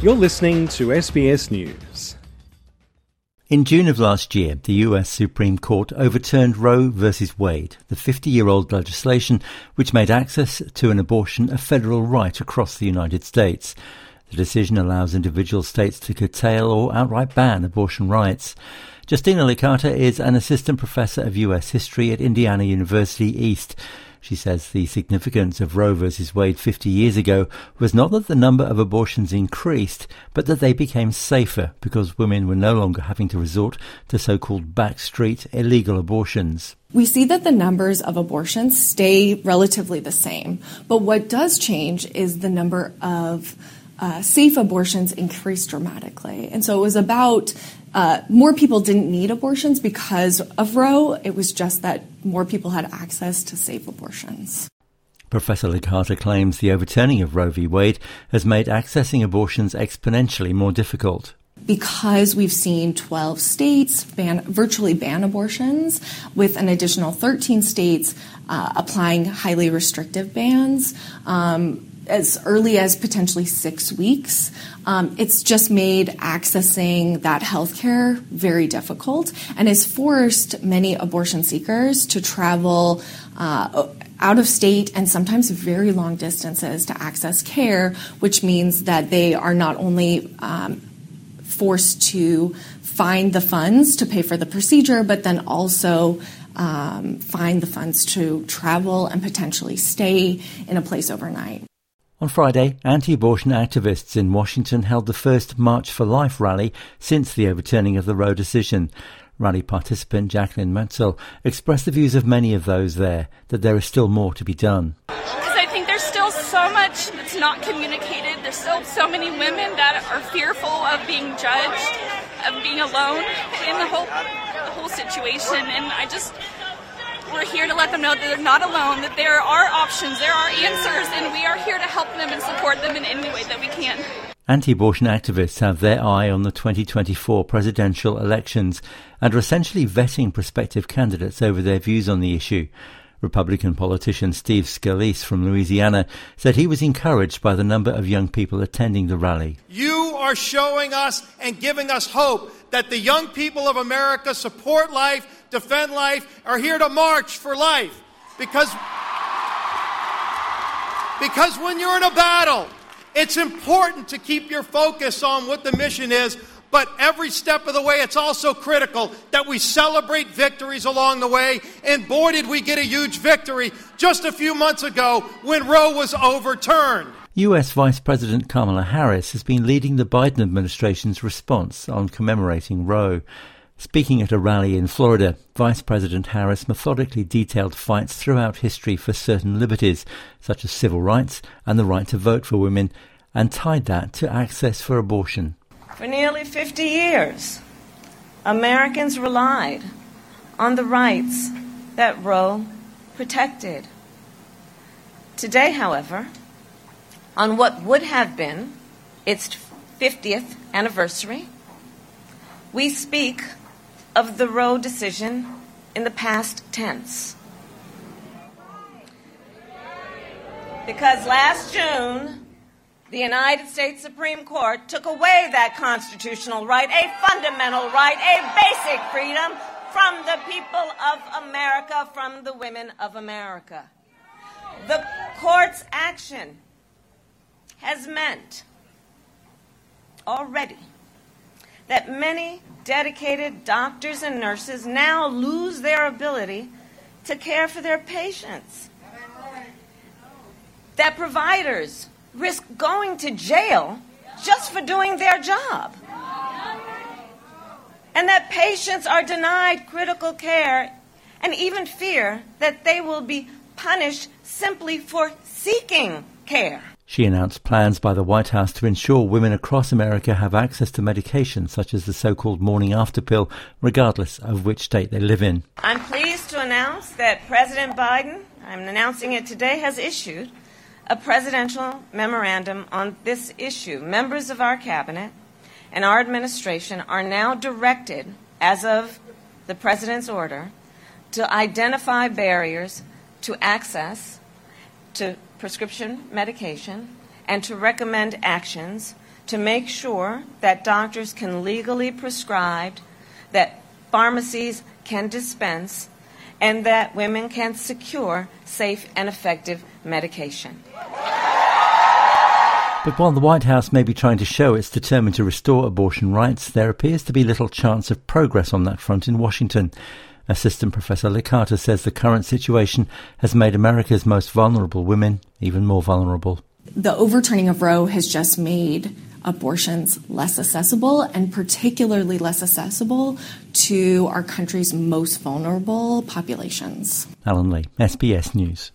You're listening to SBS News. In June of last year, the US Supreme Court overturned Roe v. Wade, the 50 year old legislation which made access to an abortion a federal right across the United States. The decision allows individual states to curtail or outright ban abortion rights. Justina Licata is an assistant professor of US history at Indiana University East. She says the significance of Roe v. Wade 50 years ago was not that the number of abortions increased, but that they became safer because women were no longer having to resort to so-called backstreet illegal abortions. We see that the numbers of abortions stay relatively the same, but what does change is the number of uh, safe abortions increased dramatically. And so it was about more people didn't need abortions because of Roe. It was just that more people had access to safe abortions. Professor Licata claims the overturning of Roe v. Wade has made accessing abortions exponentially more difficult. Because we've seen 12 states ban, virtually ban abortions, with an additional 13 states uh, applying highly restrictive bans, um, as early as potentially six weeks. Um, it's just made accessing that healthcare very difficult and has forced many abortion seekers to travel uh, out of state and sometimes very long distances to access care, which means that they are not only um, forced to find the funds to pay for the procedure, but then also um, find the funds to travel and potentially stay in a place overnight. On Friday, anti-abortion activists in Washington held the first March for Life rally since the overturning of the Roe decision. Rally participant Jacqueline Metzel expressed the views of many of those there that there is still more to be done. Because I think there's still so much that's not communicated. There's still so many women that are fearful of being judged, of being alone in the whole the whole situation. And I just we're here to let them know that they're not alone, that there are options, there are answers, and we are here to help them and support them in any way that we can. Anti abortion activists have their eye on the 2024 presidential elections and are essentially vetting prospective candidates over their views on the issue. Republican politician Steve Scalise from Louisiana said he was encouraged by the number of young people attending the rally. You are showing us and giving us hope that the young people of America support life, defend life, are here to march for life. Because, because when you're in a battle, it's important to keep your focus on what the mission is but every step of the way, it's also critical that we celebrate victories along the way. And boy, did we get a huge victory just a few months ago when Roe was overturned. US Vice President Kamala Harris has been leading the Biden administration's response on commemorating Roe. Speaking at a rally in Florida, Vice President Harris methodically detailed fights throughout history for certain liberties, such as civil rights and the right to vote for women, and tied that to access for abortion. For nearly 50 years, Americans relied on the rights that Roe protected. Today, however, on what would have been its 50th anniversary, we speak of the Roe decision in the past tense. Because last June, the United States Supreme Court took away that constitutional right, a fundamental right, a basic freedom from the people of America, from the women of America. The court's action has meant already that many dedicated doctors and nurses now lose their ability to care for their patients. That providers risk going to jail just for doing their job. And that patients are denied critical care and even fear that they will be punished simply for seeking care. She announced plans by the White House to ensure women across America have access to medication such as the so-called morning after pill, regardless of which state they live in. I'm pleased to announce that President Biden, I'm announcing it today, has issued a presidential memorandum on this issue. Members of our cabinet and our administration are now directed, as of the president's order, to identify barriers to access to prescription medication and to recommend actions to make sure that doctors can legally prescribe, that pharmacies can dispense, and that women can secure safe and effective medication. But while the White House may be trying to show it's determined to restore abortion rights, there appears to be little chance of progress on that front in Washington. Assistant Professor Licata says the current situation has made America's most vulnerable women even more vulnerable. The overturning of Roe has just made abortions less accessible and particularly less accessible to our country's most vulnerable populations. Alan Lee, SBS News.